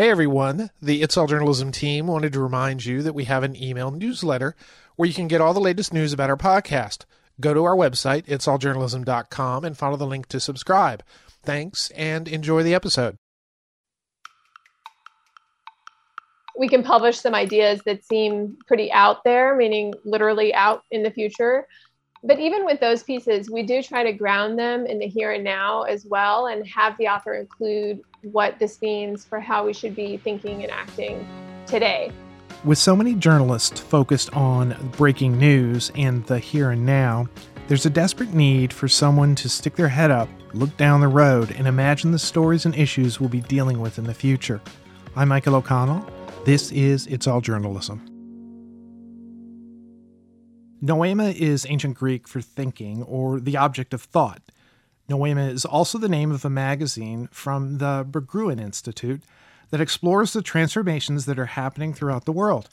Hey everyone, the It's All Journalism team wanted to remind you that we have an email newsletter where you can get all the latest news about our podcast. Go to our website, itsalljournalism.com, and follow the link to subscribe. Thanks and enjoy the episode. We can publish some ideas that seem pretty out there, meaning literally out in the future. But even with those pieces, we do try to ground them in the here and now as well and have the author include what this means for how we should be thinking and acting today. With so many journalists focused on breaking news and the here and now, there's a desperate need for someone to stick their head up, look down the road, and imagine the stories and issues we'll be dealing with in the future. I'm Michael O'Connell. This is It's All Journalism. Noema is ancient Greek for thinking or the object of thought. Noema is also the name of a magazine from the Berggruen Institute that explores the transformations that are happening throughout the world.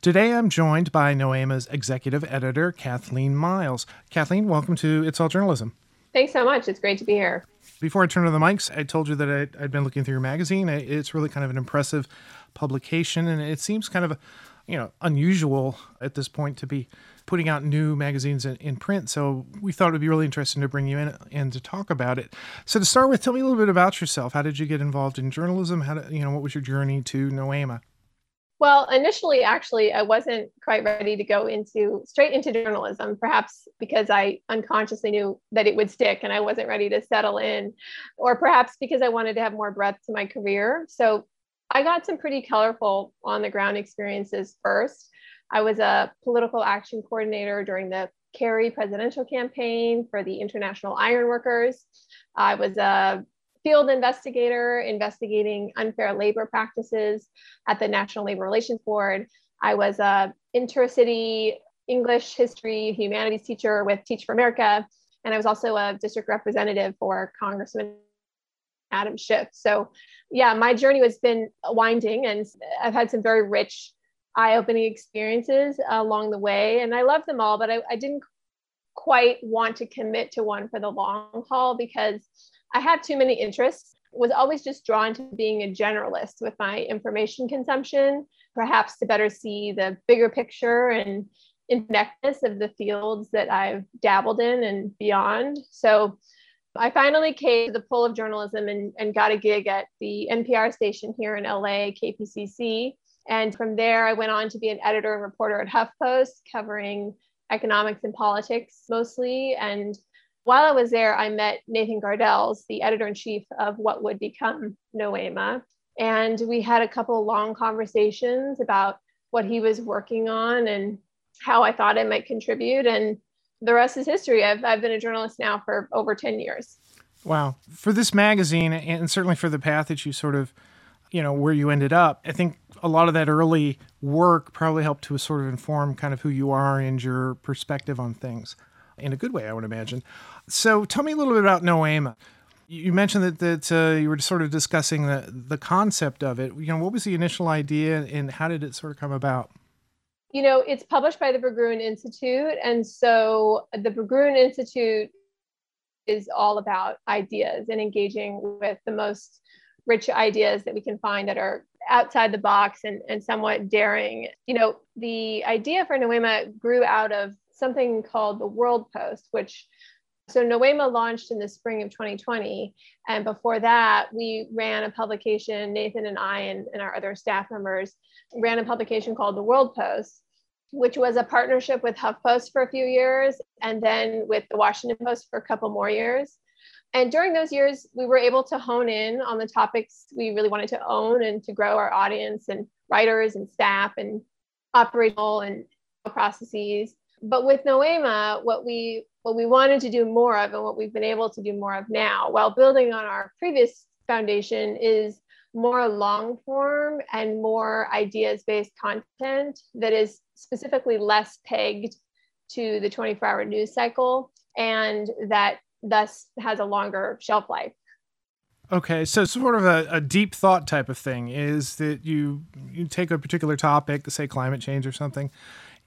Today I'm joined by Noema's executive editor, Kathleen Miles. Kathleen, welcome to It's All Journalism. Thanks so much. It's great to be here. Before I turn to the mics, I told you that I, had been looking through your magazine. It's really kind of an impressive publication, and it seems kind of, you know, unusual at this point to be putting out new magazines in, in, print. So we thought it would be really interesting to bring you in and to talk about it. So to start with, tell me a little bit about yourself. How did you get involved in journalism? How did, you know, what was your journey to Noema? Well, initially, actually, I wasn't quite ready to go into straight into journalism, perhaps because I unconsciously knew that it would stick and I wasn't ready to settle in, or perhaps because I wanted to have more breadth to my career. So I got some pretty colorful on the ground experiences first. I was a political action coordinator during the Kerry presidential campaign for the International Iron Workers. I was a field investigator investigating unfair labor practices at the National Labor Relations Board. I was a intercity English, history, humanities teacher with Teach for America. And I was also a district representative for Congressman Adam Schiff. So, yeah, my journey has been winding and I've had some very rich eye-opening experiences uh, along the way. And i love them all but I, I, didn't quite want to commit to one for the long haul because i had too many interests. Was always just drawn to being a generalist with my information consumption perhaps to better see the bigger picture and interconnectedness of the fields that i've dabbled in and beyond. So I finally came to the pull of journalism and, and got a gig at the NPR station here in LA, KPCC, and from there, I went on to be an editor and reporter at HuffPost, covering economics and politics mostly. And while I was there, I met Nathan Gardels, the editor in chief of what would become Noema. And we had a couple long conversations about what he was working on and how I thought I might contribute. And the rest is history. I've, I've been a journalist now for over 10 years. Wow. For this magazine, and certainly for the path that you sort of you know where you ended up i think a lot of that early work probably helped to sort of inform kind of who you are and your perspective on things in a good way i would imagine. So tell me a little bit about noema. You mentioned that that uh, you were sort of discussing the the concept of it. You know what was the initial idea and how did it sort of come about? You know it's published by the berggruen institute and so the berggruen institute is all about ideas and engaging with the most rich ideas that we can find that are outside the box and, and somewhat daring. You know, the idea for Noema grew out of something called the World Post, which so Noema launched in the spring of 2020. And before that, we ran a publication, Nathan and I and, and our other staff members ran a publication called the World Post, which was a partnership with HuffPost for a few years and then with the Washington Post for a couple more years. And during those years, we were able to hone in on the topics we really wanted to own and to grow our audience and writers and staff and operational and processes. But with Noema, what we what we wanted to do more of and what we've been able to do more of now, while building on our previous foundation, is more long form and more ideas based content that is specifically less pegged to the 24 hour news cycle and that thus has a longer shelf life. Okay, so sort of a, a, deep thought type of thing is that you you take a particular topic, say climate change or something,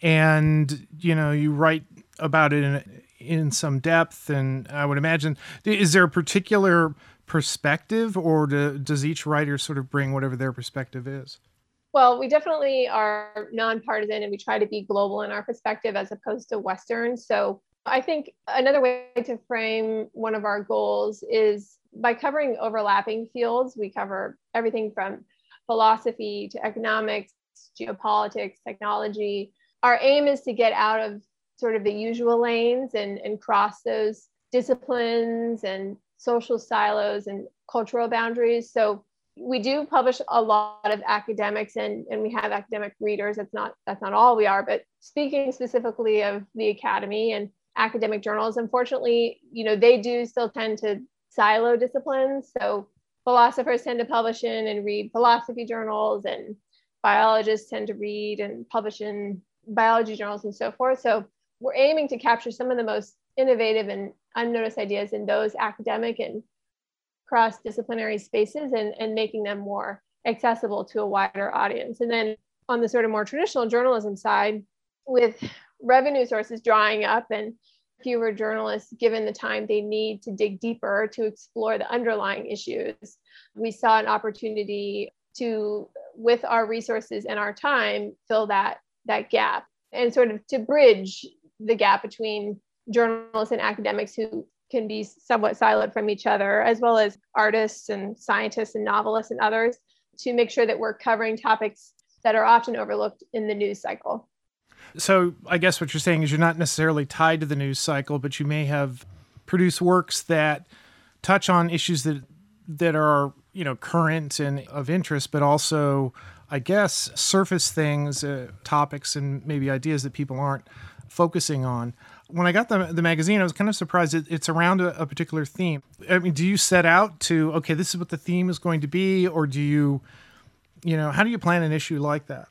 and you know you write about it in in some depth. And I would imagine, is there a particular perspective, or do, does each writer sort of bring whatever their perspective is? Well, we definitely are nonpartisan and we try to be global in our perspective as opposed to Western. So I think another way to frame one of our goals is by covering overlapping fields, we cover everything from philosophy to economics, geopolitics, technology. Our aim is to get out of sort of the usual lanes and, and cross those disciplines and social silos and cultural boundaries. So we do publish a lot of academics and, and we have academic readers. That's not that's not all we are, but speaking specifically of the academy and academic journals, unfortunately, you know, they do still tend to silo disciplines. So philosophers tend to publish in and read philosophy journals and biologists tend to read and publish in biology journals and so forth. So we're aiming to capture some of the most innovative and unnoticed ideas in those academic and cross-disciplinary spaces and, and making them more accessible to a wider audience. And then on the sort of more traditional journalism side, with revenue sources drying up and fewer journalists given the time they need to dig deeper to explore the underlying issues, we saw an opportunity to, with our resources and our time, fill that that gap and sort of to bridge the gap between journalists and academics who can be somewhat siloed from each other, as well as artists and scientists and novelists and others, to make sure that we're covering topics that are often overlooked in the news cycle. So, I guess what you're saying is you're not necessarily tied to the news cycle, but you may have produced works that touch on issues that that are you know current and of interest, but also, I guess, surface things, uh, topics, and maybe ideas that people aren't focusing on. When I got the, the magazine, I was kind of surprised it, it's around a, a particular theme. I mean, do you set out to, okay, this is what the theme is going to be, or do you, you know, how do you plan an issue like that?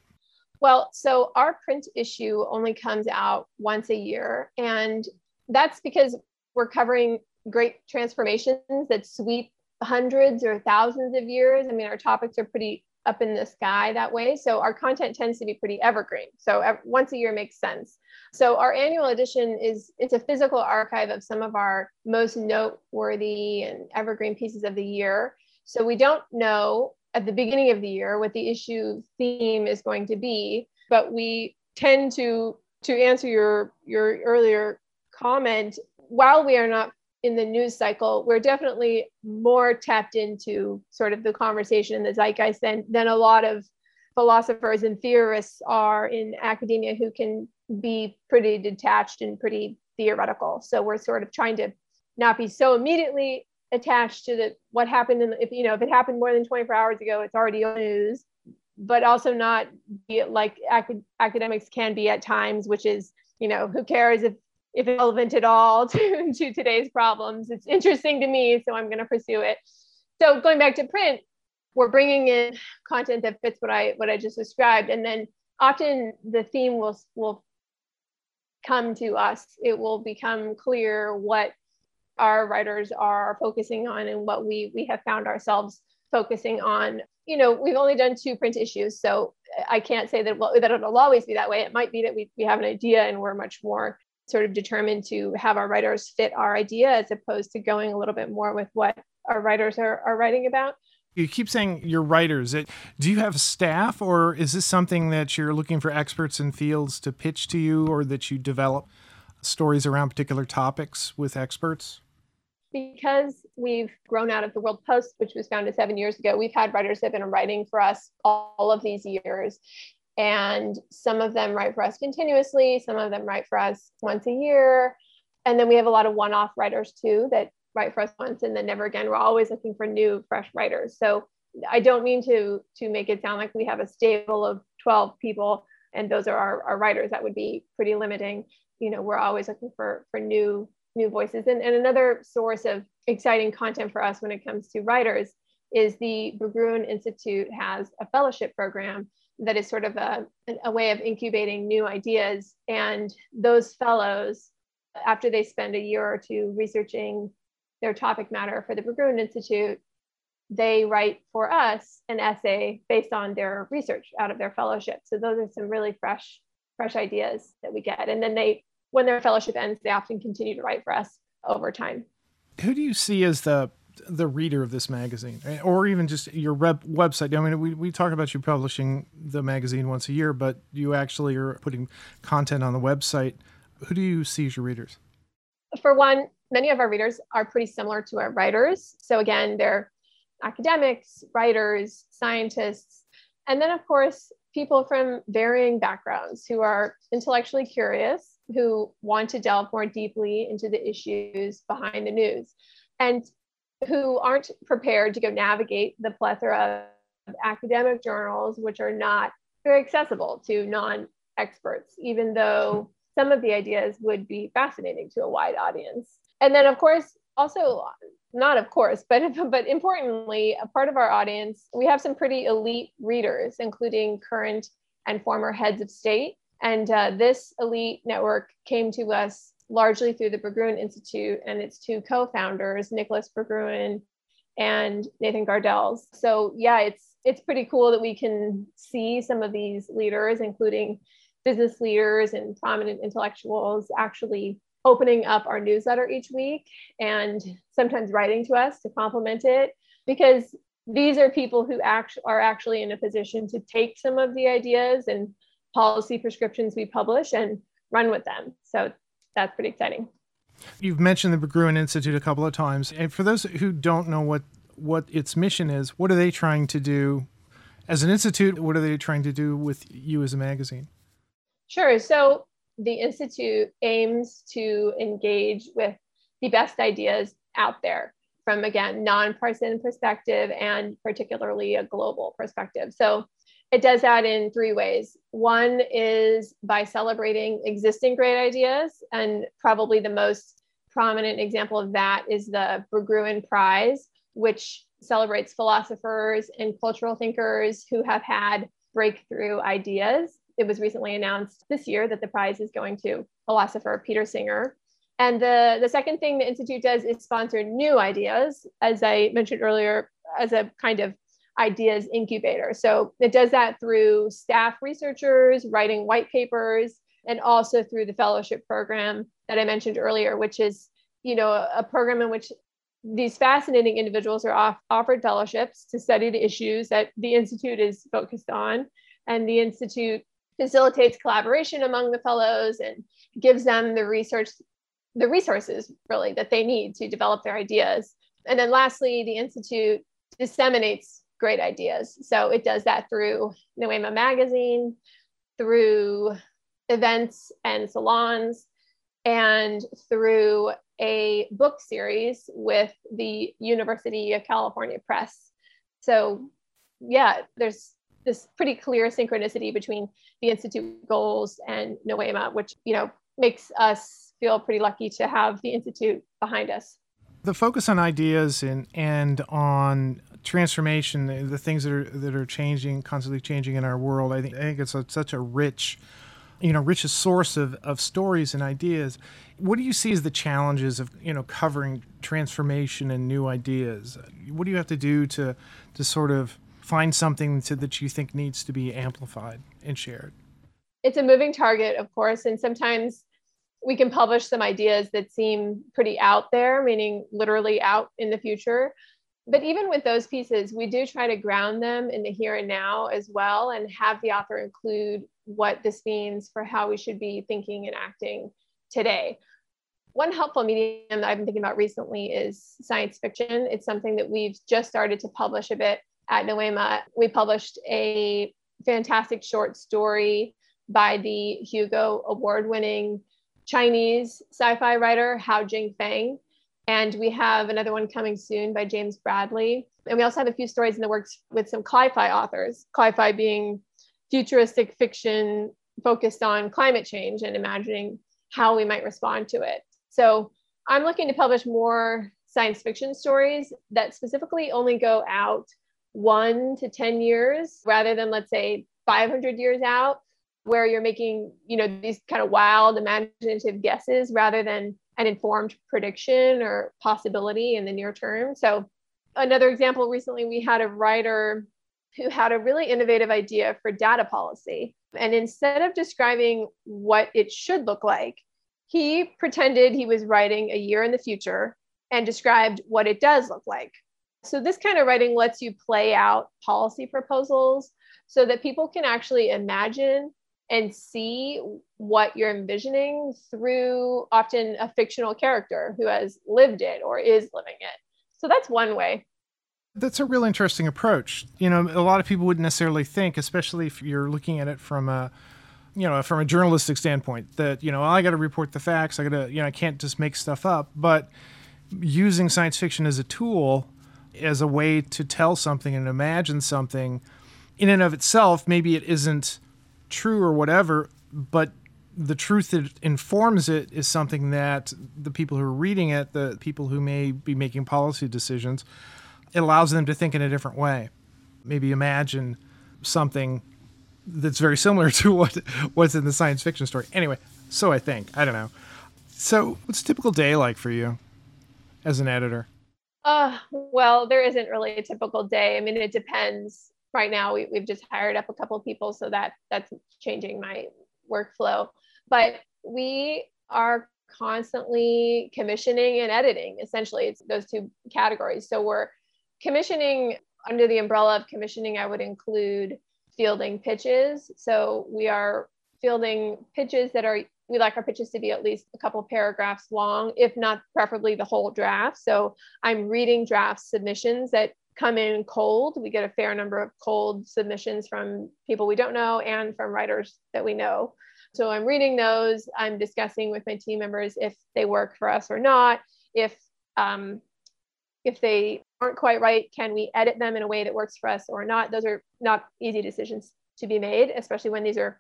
Well, so our print issue only comes out once a year. And that's because we're covering great transformations that sweep hundreds or thousands of years. I mean, our topics are pretty up in the sky that way. So our content tends to be pretty evergreen. So once a year makes sense. So our annual edition is it's a physical archive of some of our most noteworthy and evergreen pieces of the year. So we don't know at the beginning of the year what the issue theme is going to be, but we tend to to answer your your earlier comment while we are not in the news cycle, we're definitely more tapped into sort of the conversation in the zeitgeist than, than a lot of philosophers and theorists are in academia who can be pretty detached and pretty theoretical. So we're sort of trying to not be so immediately attached to the what happened in if you know if it happened more than 24 hours ago, it's already news, but also not be like acad- academics can be at times, which is you know who cares if if it's relevant at all to, to today's problems. It's interesting to me, so I'm going to pursue it. So going back to print, we're bringing in content that fits what I what I just described, and then often the theme will will come to us. It will become clear what our writers are focusing on and what we we have found ourselves focusing on. You know, we've only done two print issues, so I can't say that well, that it'll always be that way. It might be that we, we have an idea and we're much more sort of determined to have our writers fit our idea as opposed to going a little bit more with what our writers are, are writing about. You keep saying you're writers. Do you have staff, or is this something that you're looking for experts in fields to pitch to you, or that you develop stories around particular topics with experts? Because we've grown out of the World Post, which was founded seven years ago, we've had writers that have been writing for us all of these years. And some of them write for us continuously, some of them write for us once a year. And then we have a lot of one off writers too that write for us once and then never again. We're always looking for new, fresh writers. So I don't mean to to make it sound like we have a stable of 12 people and those are our, our writers. That would be pretty limiting. You know, we're always looking for for new new voices. And, and another source of exciting content for us when it comes to writers is the Berggruen Institute has a fellowship program that is sort of a, a way of incubating new ideas. And those fellows, after they spend a year or two researching their topic matter for the Berggruen Institute, they write for us an essay based on their research out of their fellowship. So those are some really fresh, fresh ideas that we get. And then they, when their fellowship ends, they often continue to write for us over time. Who do you see as the the reader of this magazine? Or even just your web, website? I mean we, we talk about you publishing the magazine once a year but you actually are putting content on the website. Who do you see as your readers? For one many of our readers are pretty similar to our writers. So again they're academics writers scientists and then of course people from varying backgrounds who are intellectually curious who want to delve more deeply into the issues behind the news and who aren't prepared to go navigate the plethora of academic journals, which are not very accessible to non experts, even though some of the ideas would be fascinating to a wide audience. And then, of course, also, not of course, but, but importantly, a part of our audience, we have some pretty elite readers, including current and former heads of state. And uh, this elite network came to us largely through the Berggruen Institute and its two co-founders, Nicholas Berggruen and Nathan Gardels. So yeah, it's it's pretty cool that we can see some of these leaders, including business leaders and prominent intellectuals, actually opening up our newsletter each week and sometimes writing to us to compliment it because these are people who act- are actually in a position to take some of the ideas and policy prescriptions we publish and run with them. So that's pretty exciting. You've mentioned the Berggruen Institute a couple of times, and for those who don't know what what its mission is, what are they trying to do as an institute? What are they trying to do with you as a magazine? Sure. So the institute aims to engage with the best ideas out there from again nonpartisan perspective and particularly a global perspective. So it does that in three ways. One is by celebrating existing great ideas, and probably the most prominent example of that is the Berggruen Prize, which celebrates philosophers and cultural thinkers who have had breakthrough ideas. It was recently announced this year that the prize is going to philosopher Peter Singer. And the, the second thing the Institute does is sponsor new ideas, as I mentioned earlier, as a kind of ideas incubator. So it does that through staff researchers writing white papers and also through the fellowship program that I mentioned earlier, which is, you know, a, program in which these fascinating individuals are off, offered fellowships to study the issues that the Institute is focused on. And the Institute facilitates collaboration among the fellows and gives them the research, the resources really that they need to develop their ideas. And then lastly, the Institute disseminates great ideas. So it does that through Noema Magazine, through events and salons, and through a book series with the University of California Press. So, yeah, there's this pretty clear synchronicity between the Institute goals and Noema, which, you know, makes us feel pretty lucky to have the Institute behind us. The focus on ideas and, and on transformation, the things that are that are changing, constantly changing in our world. I think I think it's a, such a rich, you know, richest source of, of stories and ideas. What do you see as the challenges of you know covering transformation and new ideas? What do you have to do to to sort of find something to, that you think needs to be amplified and shared? It's a moving target, of course, and sometimes we can publish some ideas that seem pretty out there, meaning literally out in the future but even with those pieces, we do try to ground them in the here and now as well and have the author include what this means for how we should be thinking and acting today. One helpful medium that I've been thinking about recently is science fiction. It's something that we've just started to publish a bit at Noema. We published a fantastic short story by the Hugo award winning Chinese sci fi writer Hao Jing Fang and we have another one coming soon by James Bradley. And we also have a few stories in the works with some cli-fi authors, cli-fi being futuristic fiction focused on climate change and imagining how we might respond to it. So I'm looking to publish more science fiction stories that specifically only go out one to 10 years rather than, let's say, 500 years out, where you're making, you know, these kind of wild, imaginative guesses rather than an informed prediction or possibility in the near term. So, another example recently, we had a writer who had a really innovative idea for data policy. And instead of describing what it should look like, he pretended he was writing a year in the future and described what it does look like. So, this kind of writing lets you play out policy proposals so that people can actually imagine and see what you're envisioning through often a fictional character who has lived it or is living it. So, that's one way. That's a real interesting approach. You know, a lot of people wouldn't necessarily think, especially if you're looking at it from a you know, from a journalistic standpoint, that you know, I got to report the facts. I got to, you know, I can't just make stuff up. But using science fiction as a tool, as a way to tell something and imagine something, in and of itself, maybe it isn't true or whatever, but the truth that informs it is something that the people who are reading it, the people who may be making policy decisions, it allows them to think in a different way. Maybe imagine something that's very similar to what what's in the science fiction story. Anyway, so I think. I don't know. So, what's a typical day like for you as an editor? Uh, well, there isn't really a typical day. I mean, it depends. Right now, we, we've just hired up a couple of people, so that that's changing my workflow. But we are constantly commissioning and editing. Essentially, it's those two categories. So we're commissioning under the umbrella of commissioning. I would include fielding pitches. So we are fielding pitches that are, we like our pitches to be at least a couple paragraphs long, if not preferably the whole draft. So I'm reading draft submissions that come in cold. We get a fair number of cold submissions from people we don't know and from writers that we know. So I'm reading those. I'm discussing with my team members if they work for us or not. If um, if they aren't quite right, can we edit them in a way that works for us or not? Those are not easy decisions to be made, especially when these are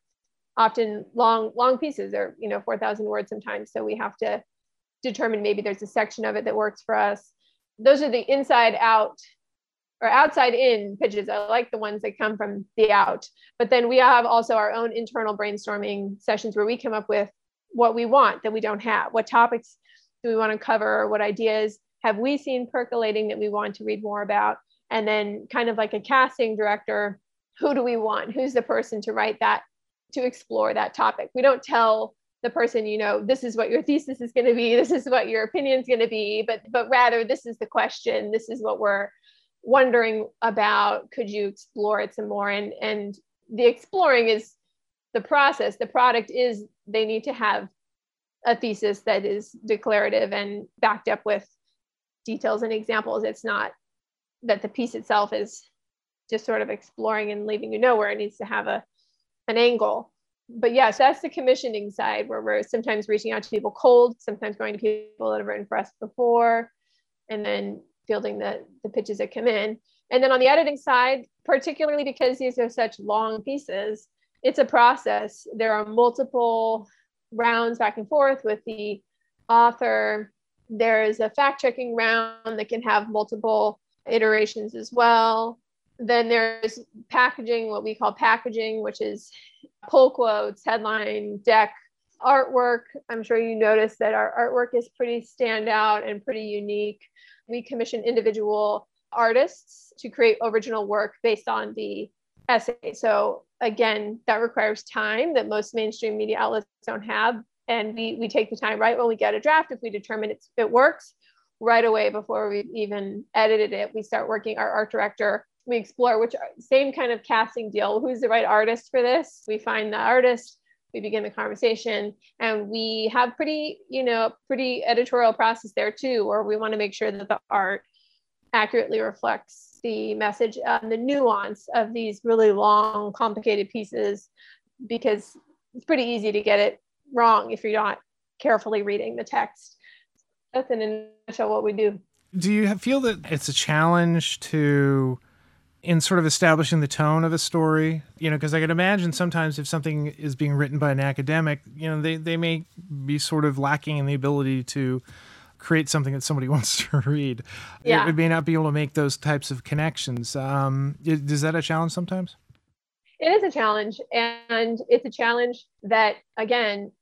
often long, long pieces. They're, you know, 4,000 words sometimes. So we have to determine maybe there's a section of it that works for us. Those are the inside out or outside in pitches. I like the ones that come from the out. But then we have also our own internal brainstorming sessions where we come up with what we want that we don't have. What topics do we want to cover? What ideas have we seen percolating that we want to read more about? And then, kind of like a casting director, who do we want? Who's the person to write that, to explore that topic? We don't tell the person, you know, this is what your thesis is going to be, this is what your opinion is going to be, but but rather this is the question, this is what we're wondering about. Could you explore it some more? And and the exploring is the process. The product is they need to have a thesis that is declarative and backed up with details and examples. It's not that the piece itself is just sort of exploring and leaving you nowhere it needs to have a an angle. But yes, that's the commissioning side where we're sometimes reaching out to people cold, sometimes going to people that have written for us before, and then fielding the, the pitches that come in. And then on the editing side, particularly because these are such long pieces, it's a process. There are multiple rounds back and forth with the author there's a fact checking round that can have multiple iterations as well. Then there's packaging, what we call packaging, which is pull quotes, headline, deck, artwork. I'm sure you noticed that our artwork is pretty standout and pretty unique. We commission individual artists to create original work based on the essay. So again, that requires time that most mainstream media outlets don't have. And we, we take the time right when we get a draft if we determine it's, it works right away before we've even edited it we start working our art director we explore which same kind of casting deal. Who's the right artist for this? We find the artist we begin the conversation and we have pretty you know pretty editorial process there too where we want to make sure that the art accurately reflects the message and the nuance of these really long complicated pieces because it's pretty easy to get it wrong if you're not carefully reading the text. That's in a nutshell what we do. Do you feel that it's a challenge to, in sort of establishing the tone of a story? You know, because I can imagine sometimes if something is being written by an academic, you know, they, they may be sort of lacking in the ability to create something that somebody wants to read. Yeah. It, it may not be able to make those types of connections. Um, is that a challenge sometimes? It is a challenge. And it's a challenge that, again,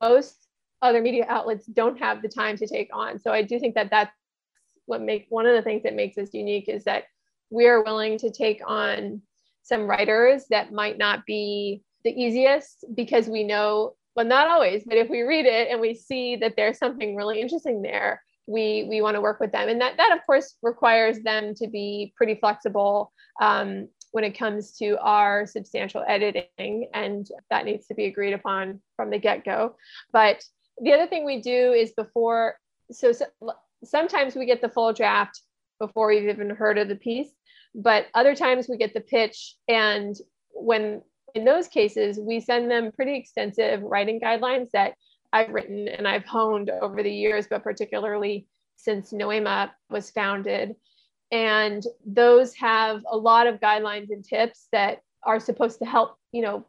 most other media outlets don't have the time to take on. So I do think that that's what make one of the things that makes us unique is that we're willing to take on some writers that might not be the easiest because we know, well, not always, but if we read it and we see that there's something really interesting there, we we want to work with them. And that that of course requires them to be pretty flexible um, when it comes to our substantial editing and that needs to be agreed upon from the get-go. But the other thing we do is before so, so sometimes we get the full draft before we've even heard of the piece but other times we get the pitch and when in those cases we send them pretty extensive writing guidelines that I've written and I've honed over the years, but particularly since Noema was founded. And those have a lot of guidelines and tips that are supposed to help, you know,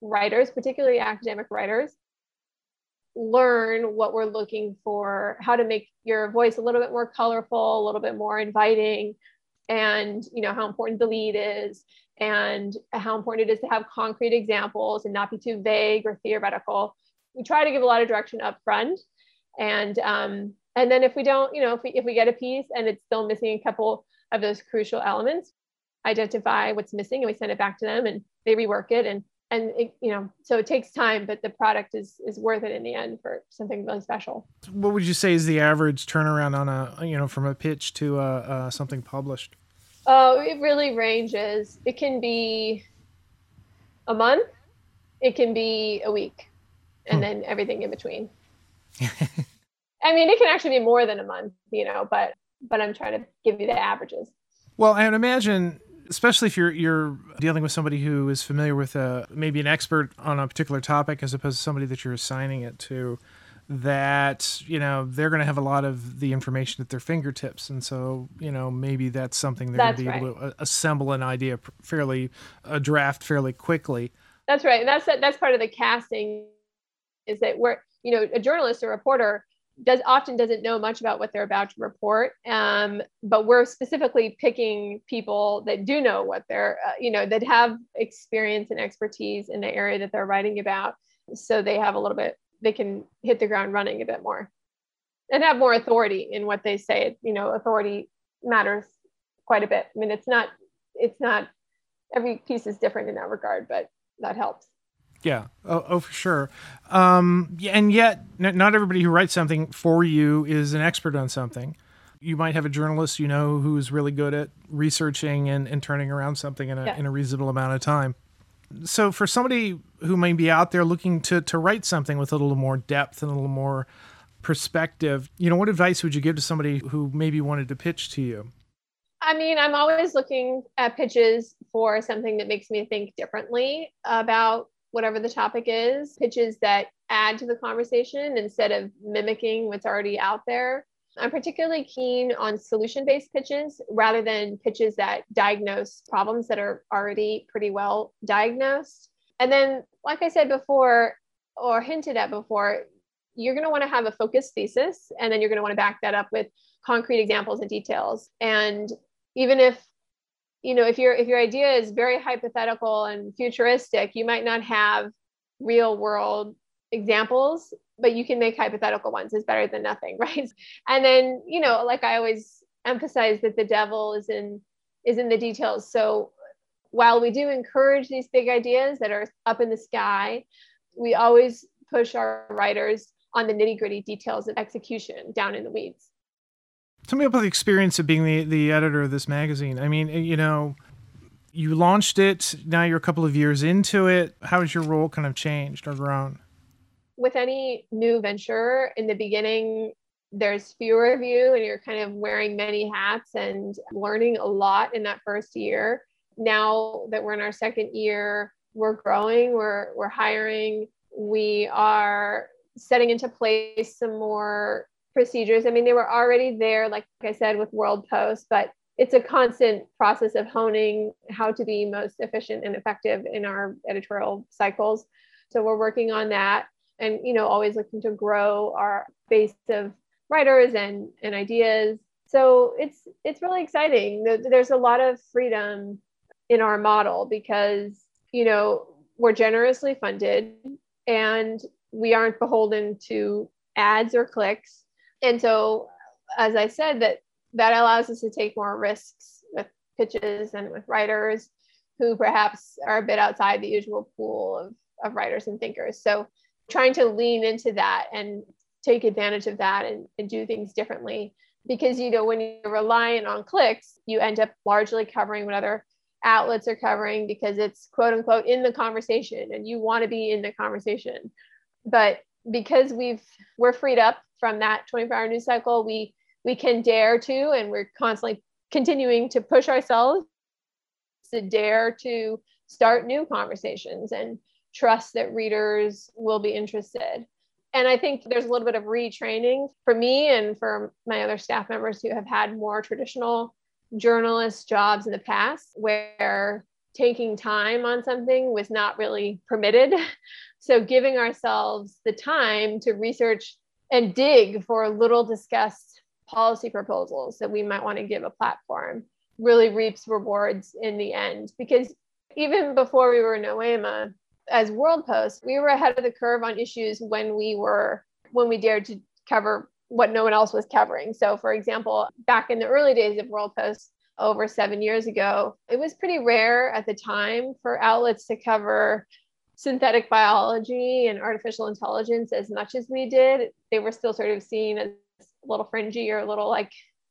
writers, particularly academic writers, learn what we're looking for, how to make your voice a little bit more colorful, a little bit more inviting, and you know how important the lead is and how important it is to have concrete examples and not be too vague or theoretical. We try to give a lot of direction up front. And um, and then if we don't you know if we, if we get a piece and it's still missing a couple of those crucial elements identify what's missing and we send it back to them and they rework it and and it, you know so it takes time but the product is is worth it in the end for something really special what would you say is the average turnaround on a you know from a pitch to uh, uh, something published oh it really ranges it can be a month it can be a week and hmm. then everything in between. I mean, it can actually be more than a month, you know, but but I'm trying to give you the averages. Well, I would imagine, especially if you're you're dealing with somebody who is familiar with a maybe an expert on a particular topic as opposed to somebody that you're assigning it to, that you know they're going to have a lot of the information at their fingertips, and so you know maybe that's something they're going to be right. able to assemble an idea fairly, a draft fairly quickly. That's right. And that's that's part of the casting is that we're you know a journalist or reporter does often doesn't know much about what they're about to report um, but we're specifically picking people that do know what they're uh, you know that have experience and expertise in the area that they're writing about so they have a little bit they can hit the ground running a bit more and have more authority in what they say. You know authority matters quite a bit. I mean it's not it's not every piece is different in that regard but that helps yeah. Oh, oh for sure. Um, and yet, not everybody who writes something for you is an expert on something. You might have a journalist you know who's really good at researching and, and turning around something in a, yeah. in a reasonable amount of time. So, for somebody who may be out there looking to, to write something with a little more depth and a little more perspective, you know, what advice would you give to somebody who maybe wanted to pitch to you? I mean, I'm always looking at pitches for something that makes me think differently about whatever the topic is, pitches that add to the conversation instead of mimicking what's already out there. I'm particularly keen on solution based pitches rather than pitches that diagnose problems that are already pretty well diagnosed. And then, like I said before, or hinted at before, you're going to want to have a focused thesis, and then you're going to want to back that up with concrete examples and details. And even if you know if your if your idea is very hypothetical and futuristic you might not have real world examples but you can make hypothetical ones. Is better than nothing right? And then you know like i always emphasize that the devil is in is in the details. So while we do encourage these big ideas that are up in the sky we always push our writers on the nitty gritty details of execution down in the weeds Tell me about the experience of being the, the editor of this magazine. I mean, you know, you launched it, now you're a couple of years into it. How has your role kind of changed or grown? With any new venture, in the beginning, there's fewer of you, and you're kind of wearing many hats and learning a lot in that first year. Now that we're in our second year, we're growing, we're, we're hiring, we are setting into place some more procedures. I mean, they were already there, like I said, with World Post, but it's a constant process of honing how to be most efficient and effective in our editorial cycles. So we're working on that and, you know, always looking to grow our base of writers and, and ideas. So it's it's really exciting. There's a lot of freedom in our model because, you know, we're generously funded and we aren't beholden to ads or clicks and so as i said that that allows us to take more risks with pitches and with writers who perhaps are a bit outside the usual pool of, of writers and thinkers. So trying to lean into that and take advantage of that and, and do things differently. Because you know when you're reliant on clicks you end up largely covering what other outlets are covering because it's quote unquote in the conversation and you want to be in the conversation. But because we've we're freed up from that 24 hour news cycle we we can dare to and we're constantly continuing to push ourselves to dare to start new conversations and trust that readers will be interested and I think there's a little bit of retraining for me and for my other staff members who have had more traditional journalist jobs in the past where taking time on something was not really permitted. So, giving ourselves the time to research and dig for little discussed policy proposals that we might want to give a platform really reaps rewards in the end. Because even before we were Noema, as World Post, we were ahead of the curve on issues when we were when we dared to cover what no one else was covering. So, for example, back in the early days of World Post, over seven years ago, it was pretty rare at the time for outlets to cover synthetic biology and artificial intelligence as much as we did. They were still sort of seen as a little fringy or a little like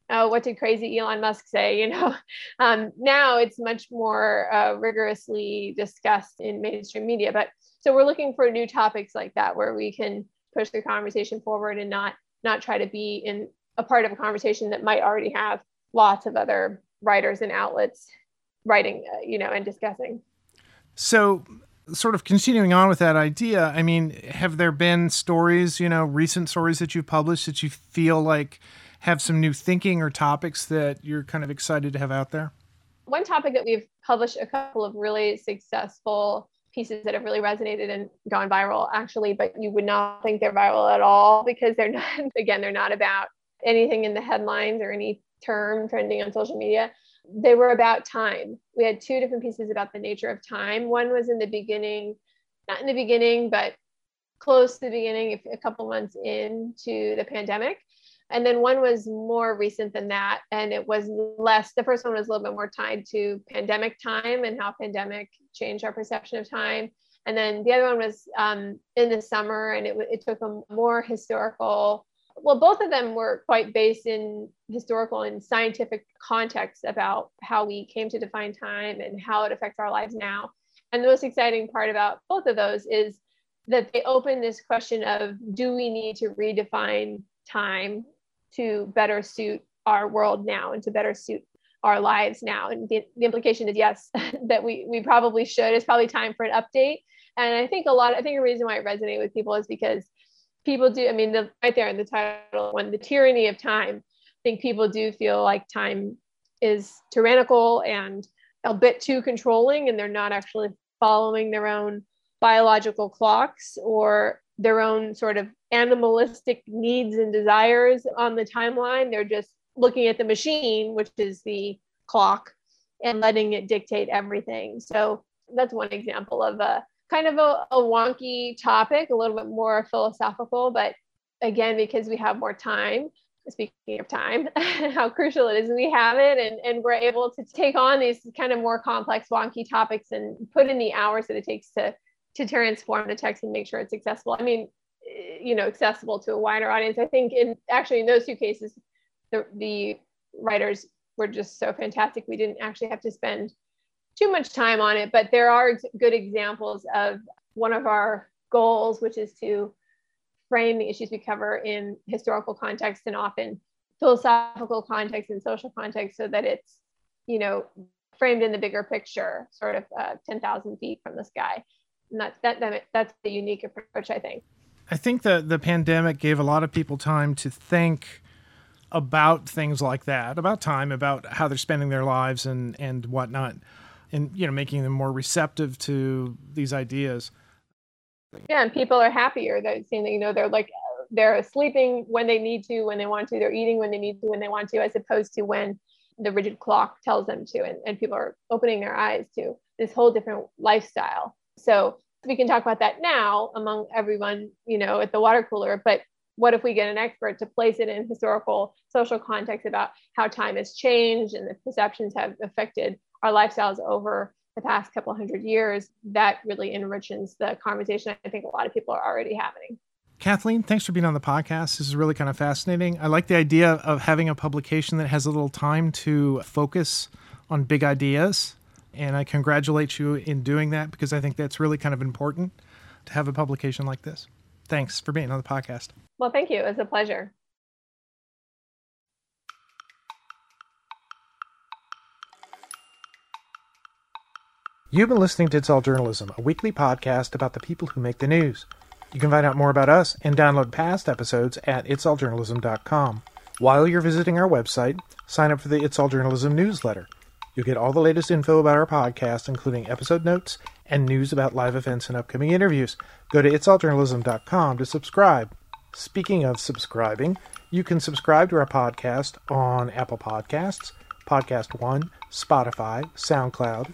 oh, what did crazy Elon Musk say? You know, um, now it's much more uh, rigorously discussed in mainstream media. But so we're looking for new topics like that where we can push the conversation forward and not not try to be in a part of a conversation that might already have lots of other writers and outlets writing, uh, you know, and discussing. So sort of continuing on with that idea, I mean, have there been stories, you know, recent stories that you've published that you feel like have some new thinking or topics that you're kind of excited to have out there? One topic that we've published a couple of really successful pieces that have really resonated and gone viral actually, but you would not think they're viral at all because they're not, again, they're not about anything in the headlines or any term trending on social media. They were about time. We had two different pieces about the nature of time. One was in the beginning, not in the beginning, but close to the beginning, a couple months into the pandemic. And then one was more recent than that. And it was less, the first one was a little bit more tied to pandemic time and how pandemic changed our perception of time. And then the other one was um, in the summer and it, it took a more historical, well, both of them were quite based in historical and scientific context about how we came to define time and how it affects our lives now. And the most exciting part about both of those is that they open this question of do we need to redefine time to better suit our world now and to better suit our lives now. And the, the implication is yes, that we we probably should. It's probably time for an update. And I think a lot, I think a reason why it resonated with people is because people do, I mean, the right there in the title, when the tyranny of time, I think people do feel like time is tyrannical and a bit too controlling and they're not actually following their own biological clocks or their own sort of animalistic needs and desires on the timeline. They're just looking at the machine, which is the clock, and letting it dictate everything. So that's one example of a kind of a, a wonky topic, a little bit more philosophical, but again, because we have more time, speaking of time, how crucial it is we have it and, and we're able to take on these kind of more complex, wonky topics and put in the hours that it takes to to transform the text and make sure it's accessible. I mean, eh, you know, accessible to a wider audience. I think in actually in those two cases, the, the writers were just so fantastic. We didn't actually have to spend too much time on it, but there are good examples of one of our goals, which is to frame the issues we cover in historical context and often philosophical context and social context so that it's, you know, framed in the bigger picture, sort of uh, 10,000 feet from the sky. And that's that, that that's the unique approach i think. I think that the pandemic gave a lot of people time to think about things like that about time about how they're spending their lives and and whatnot and you know making them more receptive to these ideas. Yeah and people are happier they're seeing that you know they're like they're sleeping when they need to when they want to they're eating when they need to when they want to as opposed to when the rigid clock tells them to and, and people are opening their eyes to this whole different lifestyle. So we can talk about that now among everyone, you know, at the water cooler, but what if we get an expert to place it in historical social context about how time has changed and the perceptions have affected our lifestyles over the past couple hundred years that really enriches the conversation i think a lot of people are already having Kathleen, thanks for being on the podcast. This is really kind of fascinating. I like the idea of having a publication that has a little time to focus on big ideas. And I congratulate you in doing that because I think that's really kind of important to have a publication like this. Thanks for being on the podcast. Well, thank you. It was a pleasure. You've been listening to It's All Journalism, a weekly podcast about the people who make the news. You can find out more about us and download past episodes at itsalljournalism.com. While you're visiting our website, sign up for the It's All Journalism newsletter. You'll get all the latest info about our podcast, including episode notes and news about live events and upcoming interviews. Go to itsalljournalism.com to subscribe. Speaking of subscribing, you can subscribe to our podcast on Apple Podcasts, Podcast One, Spotify, SoundCloud,